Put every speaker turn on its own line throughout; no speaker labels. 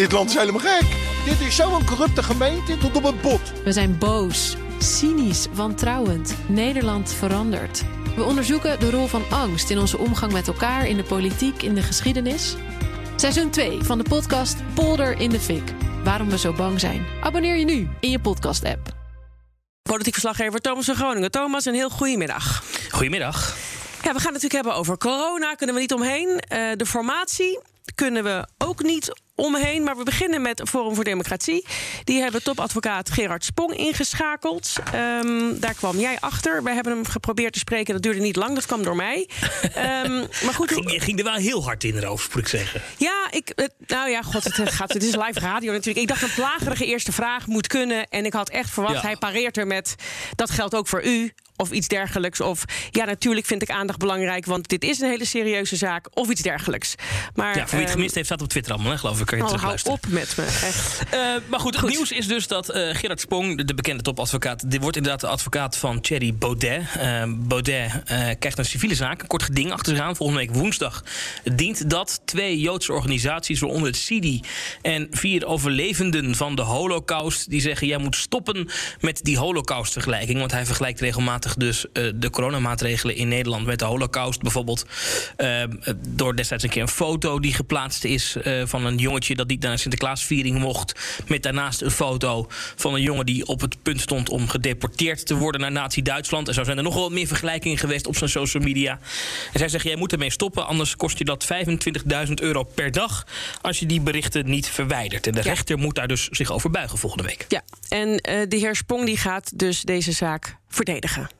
Dit land is helemaal gek. Dit is zo'n corrupte gemeente tot op het bot.
We zijn boos, cynisch, wantrouwend. Nederland verandert. We onderzoeken de rol van angst in onze omgang met elkaar, in de politiek, in de geschiedenis. Seizoen 2 van de podcast Polder in de Fik. Waarom we zo bang zijn. Abonneer je nu in je podcast-app.
Politiek verslaggever Thomas van Groningen. Thomas, een heel goedemiddag.
Goedemiddag.
Ja, we gaan het natuurlijk hebben over corona. Kunnen we niet omheen. Uh, de formatie kunnen we ook niet omheen. Maar we beginnen met Forum voor Democratie. Die hebben topadvocaat Gerard Spong ingeschakeld. Um, daar kwam jij achter. We hebben hem geprobeerd te spreken. Dat duurde niet lang. Dat kwam door mij.
Um, maar goed, ging, je ging er wel heel hard in erover, moet ik zeggen.
Ja, ik, het, nou ja, god, het, gaat, het is live radio natuurlijk. Ik dacht een plagerige eerste vraag moet kunnen. En ik had echt verwacht, ja. hij pareert er met... dat geldt ook voor u of iets dergelijks. Of ja, natuurlijk vind ik aandacht belangrijk, want dit is een hele serieuze zaak. Of iets dergelijks. Maar,
ja, voor wie het gemist heeft, staat op Twitter allemaal, hè, geloof ik. Kan je
oh, hou op met me, echt.
Uh, maar goed, goed, het nieuws is dus dat uh, Gerard Spong, de, bekende topadvocaat... dit wordt inderdaad de advocaat van Thierry Baudet. Uh, Baudet krijgt een civiele zaak, een kort geding achter zich aan. Volgende week woensdag dient dat. Twee Joodse organisaties, waaronder het CIDI... en vier overlevenden van de holocaust... die zeggen, jij moet stoppen met die holocaust-vergelijking... want hij vergelijkt regelmatig dus uh, de coronamaatregelen in Nederland met de holocaust. Bijvoorbeeld uh, door destijds een keer een foto die geplaatst is uh, van een jongetje dat niet naar een Sinterklaasviering mocht. Met daarnaast een foto van een jongen die op het punt stond om gedeporteerd te worden naar Nazi-Duitsland. En zo zijn er nog wel meer vergelijkingen geweest op zijn social media. En zij zeggen: jij moet ermee stoppen, anders kost je dat 25.000 euro per dag als je die berichten niet verwijdert. En de ja. rechter moet daar dus zich over buigen volgende week.
Ja, en de heer Spong die gaat dus deze zaak verdedigen.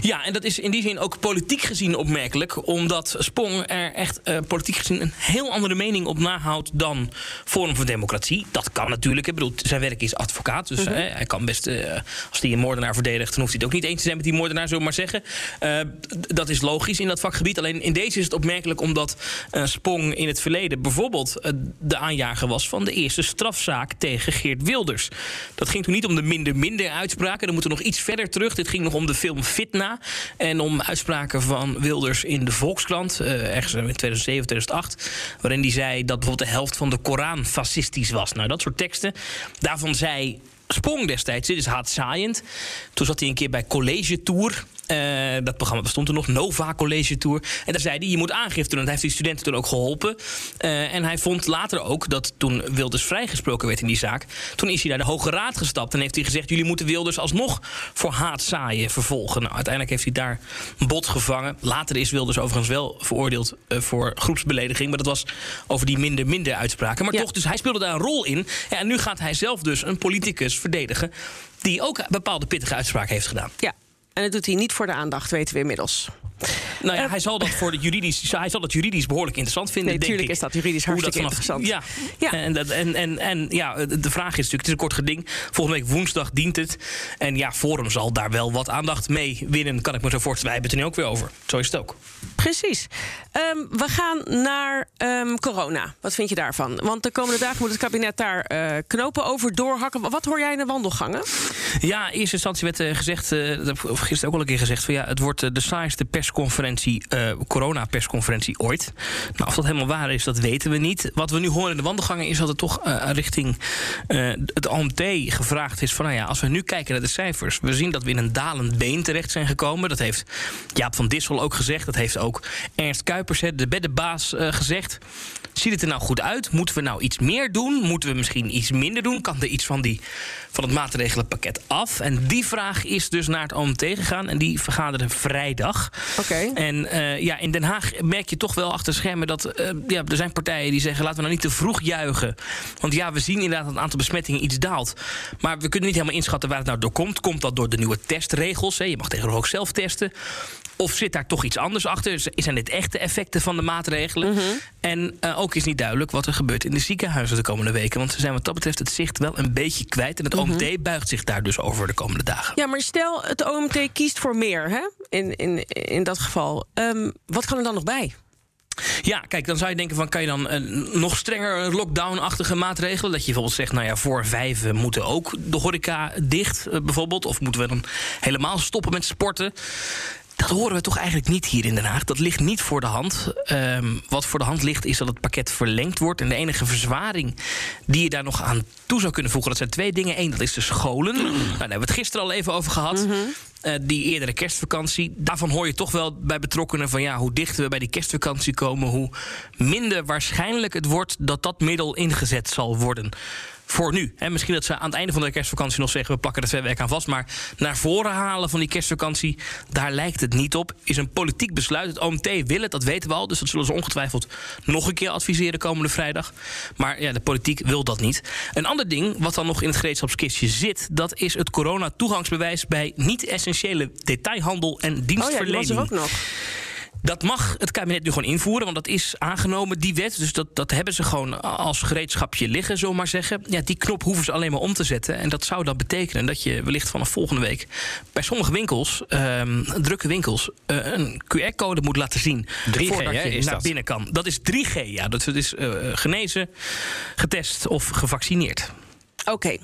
Ja, en dat is in die zin ook politiek gezien opmerkelijk. Omdat Spong er echt uh, politiek gezien een heel andere mening op nahoudt dan Forum voor Democratie. Dat kan natuurlijk. Ik bedoel, zijn werk is advocaat. Dus uh, hij kan best, als hij een moordenaar verdedigt, dan hoeft hij het ook niet eens te zijn met die moordenaar, zullen we maar zeggen. Eh, dat is logisch in dat vakgebied. Alleen in deze is het opmerkelijk omdat eh, Spong in het verleden bijvoorbeeld de aanjager was van de eerste strafzaak tegen Geert Wilders. Dat ging toen niet om de minder-minder uitspraken. Dan moeten we nog iets verder terug. Dit ging nog om de film Fitna. En om uitspraken van Wilders in de Volkskrant, uh, ergens in 2007, 2008. Waarin hij zei dat bijvoorbeeld de helft van de Koran fascistisch was. Nou, dat soort teksten. Daarvan zei Sprong destijds, dit is haatzaaiend. Toen zat hij een keer bij College Tour. Uh, dat programma bestond toen nog, Nova College Tour. En daar zei hij, je moet aangifte doen. En hij heeft die studenten toen ook geholpen. Uh, en hij vond later ook dat toen Wilders vrijgesproken werd in die zaak... toen is hij naar de Hoge Raad gestapt en heeft hij gezegd... jullie moeten Wilders alsnog voor haatzaaien vervolgen. Nou, uiteindelijk heeft hij daar een bod gevangen. Later is Wilders overigens wel veroordeeld uh, voor groepsbelediging... maar dat was over die minder-minder uitspraken. Maar ja. toch, dus hij speelde daar een rol in. Ja, en nu gaat hij zelf dus een politicus verdedigen... die ook bepaalde pittige uitspraken heeft gedaan.
Ja, en dat doet hij niet voor de aandacht, weten we inmiddels.
Nou ja, uh, hij zal dat voor de juridisch, hij zal dat juridisch behoorlijk interessant vinden.
Nee, natuurlijk is dat juridisch hartstikke dat vanaf,
interessant. Ja, ja. En, en, en, en ja, de vraag is natuurlijk, het is een kort geding. Volgende week woensdag dient het. En ja, Forum zal daar wel wat aandacht mee winnen, kan ik me zo voorstellen. Wij hebben het er nu ook weer over. Zo is het ook.
Precies. Um, we gaan naar um, corona. Wat vind je daarvan? Want de komende dagen moet het kabinet daar uh, knopen over doorhakken. Wat hoor jij in de wandelgangen?
Ja, in eerste instantie werd uh, gezegd, uh, gisteren ook al een keer gezegd, van ja, het wordt de saaiste persconferentie, corona-persconferentie ooit. Nou, of dat helemaal waar is, dat weten we niet. Wat we nu horen in de wandelgangen is dat het toch richting het OMT gevraagd is van, nou ja, als we nu kijken naar de cijfers, we zien dat we in een dalend been terecht zijn gekomen. Dat heeft Jaap van Dissel ook gezegd. Dat heeft ook Ernst Kuipers, de beddenbaas, uh, gezegd. Ziet het er nou goed uit? Moeten we nou iets meer doen? Moeten we misschien iets minder doen? Kan er iets van, die, van het maatregelenpakket af? En die vraag is dus naar het OMT gegaan. En die vergaderen vrijdag.
Oké.
En uh, ja, in Den Haag merk je toch wel achter schermen dat uh, ja, er zijn partijen die zeggen: laten we nou niet te vroeg juichen. Want ja, we zien inderdaad dat het aantal besmettingen iets daalt. Maar we kunnen niet helemaal inschatten waar het nou door komt. Komt dat door de nieuwe testregels? Hè? Je mag tegenwoordig ook zelf testen. Of zit daar toch iets anders achter? Zijn dit echte effecten van de maatregelen?
Mhm.
Mm -hmm. En uh, ook is niet duidelijk wat er gebeurt in de ziekenhuizen de komende weken. Want ze zijn wat dat betreft het zicht wel een beetje kwijt. En het
Mhm.
OMT mm -hmm. buigt zich daar dus over de komende dagen.
Ja, maar stel het OMT kiest voor meer, hè? In, in, in dat geval. Um, wat kan er dan nog bij?
Ja, kijk, dan zou je denken van kan je dan uh, nog strenger lockdown-achtige maatregelen? Dat je bijvoorbeeld zegt, nou ja, voor vijf moeten ook de horeca dicht, uh, bijvoorbeeld. Of moeten we dan helemaal stoppen met sporten? Dat horen we toch eigenlijk niet hier in Den Haag. Dat ligt niet voor de hand. Ehm, wat voor de hand ligt is dat het pakket verlengd wordt. En de enige verzwaring die je daar nog aan toe zou kunnen voegen... dat zijn twee dingen. Eén, dat is de scholen. Nou, daar hebben we het gisteren al even over gehad. Uh, die eerdere kerstvakantie. Daarvan hoor je toch wel bij betrokkenen van ja, hoe dichter we bij die kerstvakantie komen, hoe minder waarschijnlijk het wordt dat dat middel ingezet zal worden voor nu. He, misschien dat ze aan het einde van de kerstvakantie nog zeggen... we plakken er twee weken aan vast. Maar naar voren halen van die kerstvakantie... daar lijkt het niet op. Is een politiek besluit. Het OMT wil het, dat weten we al. Dus dat zullen ze ongetwijfeld nog een keer adviseren komende vrijdag. Maar ja, de politiek wil dat niet. Een ander ding wat dan nog in het gereedschapskistje zit... dat is het corona-toegangsbewijs... bij niet-essentiële detailhandel en dienstverlening.
Oh ja, die was er ook nog.
Dat mag het kabinet nu gewoon invoeren, want dat is aangenomen, die wet. Dus dat, dat hebben ze gewoon als gereedschapje liggen, zullen maar zeggen. Ja, die knop hoeven ze alleen maar om te zetten. En dat zou dan betekenen dat je wellicht vanaf volgende week... bij sommige winkels, um, drukke winkels, uh, een QR-code moet laten zien...
3G,
voordat je
is
naar
dat?
binnen kan. Dat is 3G, ja. Dat is uh, genezen, getest of gevaccineerd.
Oké. Okay.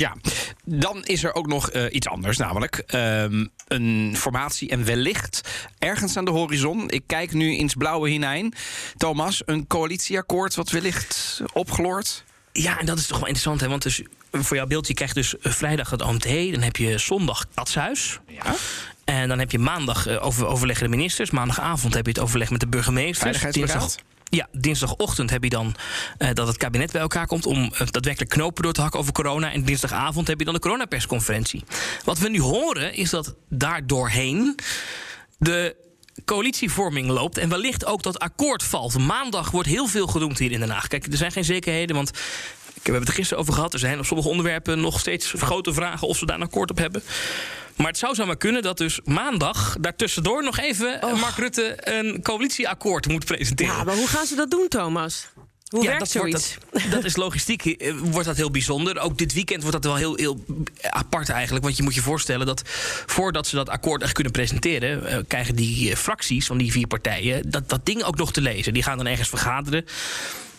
Ja, dan is er ook nog uh, iets anders, namelijk um, een formatie en wellicht ergens aan de horizon. Ik kijk nu ins blauwe hinein. Thomas, een coalitieakkoord wat wellicht opgloort?
Ja, en dat is toch wel interessant, hè? Want dus, voor jouw beeld, je krijgt dus vrijdag het OMT, dan heb je zondag Katshuis.
Ja.
En dan heb je maandag over, overleggen de ministers. Maandagavond heb je het overleg met de burgemeesters. Dinsdag, ja, dinsdagochtend heb je dan uh, dat het kabinet bij elkaar komt om uh, daadwerkelijk knopen door te hakken over corona. En dinsdagavond heb je dan de coronapersconferentie. Wat we nu horen is dat daar doorheen de coalitievorming loopt en wellicht ook dat akkoord valt. Maandag wordt heel veel genoemd hier in Den Haag. Kijk, er zijn geen zekerheden, want we hebben het er gisteren over gehad. Er zijn op sommige onderwerpen nog steeds grote vragen of ze daar een akkoord op hebben. Maar het zou zomaar kunnen dat dus maandag daartussendoor nog even oh. Mark Rutte een coalitieakkoord moet presenteren.
Ja, maar hoe gaan ze dat doen, Thomas? Hoe
ja,
werkt
dat,
zoiets?
Wordt dat, dat is logistiek, eh, wordt dat heel bijzonder. Ook dit weekend wordt dat wel heel, heel apart eigenlijk. Want je moet je voorstellen dat voordat ze dat akkoord echt kunnen presenteren... Uh, krijgen die fracties van die vier partijen dat, dat ding ook nog te lezen. Die gaan dan ergens vergaderen.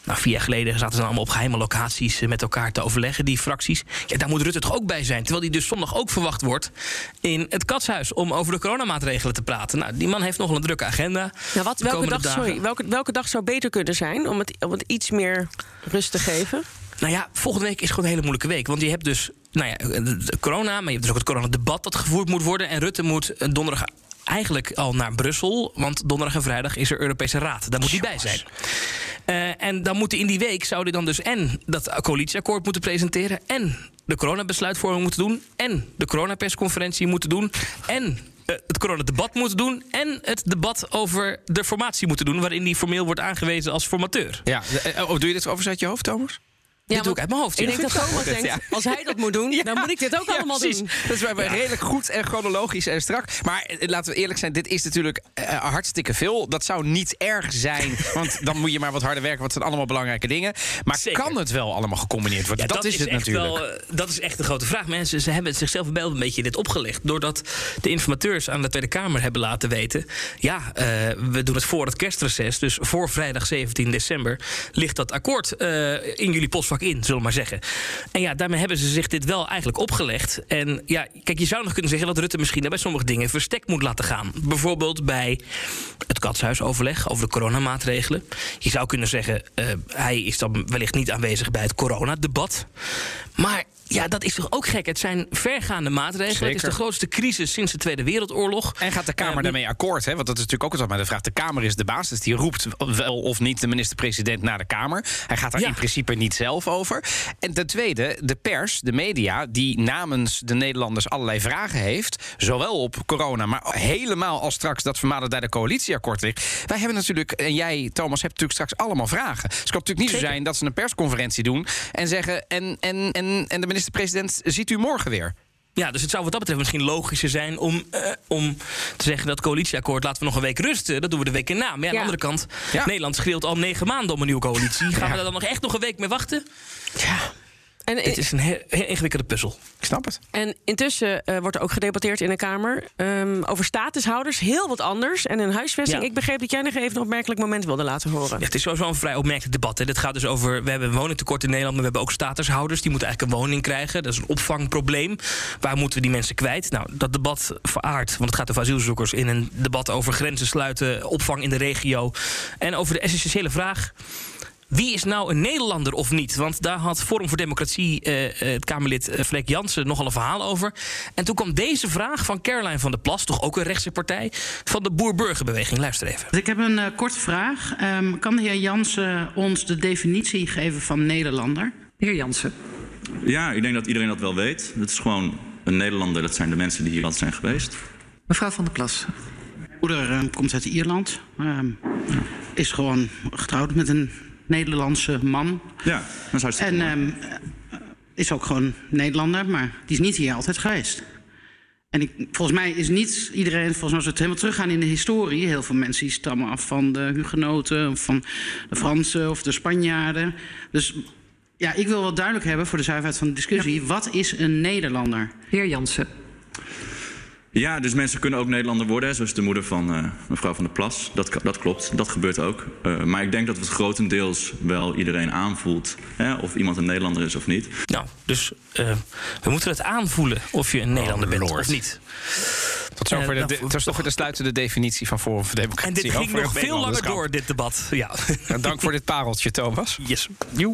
Nou, vier jaar geleden zaten ze allemaal op geheime locaties met elkaar te overleggen, die fracties. Ja, daar moet Rutte toch ook bij zijn. Terwijl die dus zondag ook verwacht wordt in het katshuis om over de coronamaatregelen te praten. Nou, die man heeft nog een drukke agenda.
Nou, wat, welke, dag, sorry, welke, welke dag zou beter kunnen zijn om het, om het iets meer rust te geven?
Nou ja, volgende week is gewoon een hele moeilijke week. Want je hebt dus nou ja, de corona, maar je hebt dus ook het coronadebat dat gevoerd moet worden. En Rutte moet donderdag eigenlijk al naar Brussel. Want donderdag en vrijdag is er Europese Raad. Daar moet hij bij zijn. Uh, en dan moeten in die week zou dan dus en dat coalitieakkoord moeten presenteren. En de coronabesluitvorming moeten doen. En de coronapersconferentie moeten doen. En uh, het coronadebat moeten doen. En het debat over de formatie moeten doen. Waarin hij formeel wordt aangewezen als formateur.
Ja, uh, doe je dit overigens uit je hoofd, Thomas?
Ja, doe ik uit mijn hoofd.
Ik denk dat Thomas denkt, ja. als hij dat moet doen, dan moet ik dit ook allemaal
precies.
doen.
Dat is bij redelijk goed en chronologisch en strak. Maar eh, laten we eerlijk zijn, dit is natuurlijk uh, hartstikke veel. Dat zou niet erg zijn, want dan moet je maar wat harder werken. Want het zijn allemaal belangrijke dingen. Maar
Zeker.
kan het wel allemaal gecombineerd worden? dat, dat, is, het natuurlijk.
Wel, dat is echt de grote vraag. Mensen ze hebben zichzelf wel een beetje dit opgelegd. Doordat de informateurs aan de Tweede Kamer hebben laten weten... ja, uh, we doen het voor het kerstreces. Dus voor vrijdag 17 december ligt dat akkoord in jullie postvak in, zullen we maar zeggen. En ja, daarmee hebben ze zich dit wel eigenlijk opgelegd. En ja, kijk, je zou nog kunnen zeggen dat Rutte misschien bij sommige dingen verstek moet laten gaan. Bijvoorbeeld bij het katshuisoverleg over de coronamaatregelen. Je zou kunnen zeggen, uh, hij is dan wellicht niet aanwezig bij het coronadebat. Maar ja, dat is toch ook gek. Het zijn vergaande maatregelen.
Zeker.
Het is de grootste crisis sinds de Tweede Wereldoorlog.
En gaat de Kamer
Uh,
daarmee akkoord? Hè? Want dat is natuurlijk ook altijd maar de vraag. De Kamer is de baas, dus die roept wel of niet de minister-president naar de Kamer. Hij gaat daar
Ja.
in principe niet zelf over. En ten tweede, de pers, de media, die namens de Nederlanders allerlei vragen heeft. Zowel op corona, maar helemaal als straks dat vermaledijde coalitieakkoord ligt. Wij hebben natuurlijk, en jij, Thomas, hebt natuurlijk straks allemaal vragen. Dus het kan natuurlijk niet zo zijn dat ze een persconferentie doen en zeggen. En, en, en, en de minister-president ziet u morgen weer.
Ja, dus het zou wat dat betreft misschien logischer zijn om, eh, om te zeggen dat coalitieakkoord laten we nog een week rusten. Dat doen we de week erna. Maar ja, aan de andere kant,
Ja.
Nederland schreeuwt al negen maanden om een nieuwe coalitie. Gaan we daar dan nog echt nog een week mee wachten?
Ja. En,
Dit is een heel, heel ingewikkelde puzzel.
Ik snap het.
en intussen eh, wordt er ook gedebatteerd in de Kamer ehm, over statushouders. Heel wat anders. En een huisvesting.
Ja.
Ik begreep dat jij nog even een opmerkelijk moment wilde laten horen.
Ja, het is sowieso een vrij opmerkelijk debat. Hè. Dit gaat dus over, we hebben een woningtekort in Nederland... maar we hebben ook statushouders, die moeten eigenlijk een woning krijgen. Dat is een opvangprobleem. Waar moeten we die mensen kwijt? Nou, dat debat veraardt, want het gaat over asielzoekers... in een debat over grenzen sluiten, opvang in de regio... en over de essentiële vraag... Wie is nou een Nederlander of niet? Want daar had Forum voor Democratie eh, eh, het Kamerlid eh, Freek Jansen nogal een verhaal over. En toen kwam deze vraag van Caroline van der Plas, toch ook een rechtse partij, van de Boer-Burgerbeweging. Luister even.
Dus ik heb een eh, korte vraag. Ehm, kan de heer Jansen ons de definitie geven van Nederlander?
De heer Jansen.
Ja, ik denk dat iedereen dat wel weet. Het is gewoon een Nederlander, dat zijn de mensen die hier altijd zijn geweest.
Mevrouw van der Plas.
Mijn moeder eh, komt uit Ierland. ehm, is gewoon getrouwd met een Nederlandse man.
Ja, dat is hartstikke
En
mooi.
ehm, eh, is ook gewoon Nederlander, maar die is niet hier altijd geweest. En ik, volgens mij is niet iedereen, volgens mij als we het helemaal teruggaan in de historie... heel veel mensen die stammen af van de Hugenoten... of van de Fransen of de Spanjaarden. Dus ja, ik wil wel duidelijk hebben voor de zuiverheid van de discussie... wat is een Nederlander?
De heer Jansen.
Ja, dus mensen kunnen ook Nederlander worden, hè, zoals de moeder van eh, mevrouw van der Plas. Dat, dat klopt, dat gebeurt ook. Eh, maar ik denk dat het grotendeels wel iedereen aanvoelt... Hè, of iemand een Nederlander is of niet.
Nou, dus eh, we moeten het aanvoelen of je een Nederlander bent
Lord.
of niet.
Tot zover de,
nou,
tot zover de sluitende definitie van Forum voor Democratie.
En dit ging nog veel langer door, dit debat. Ja.
Dank voor dit pareltje, Thomas.
Yes.
Joe.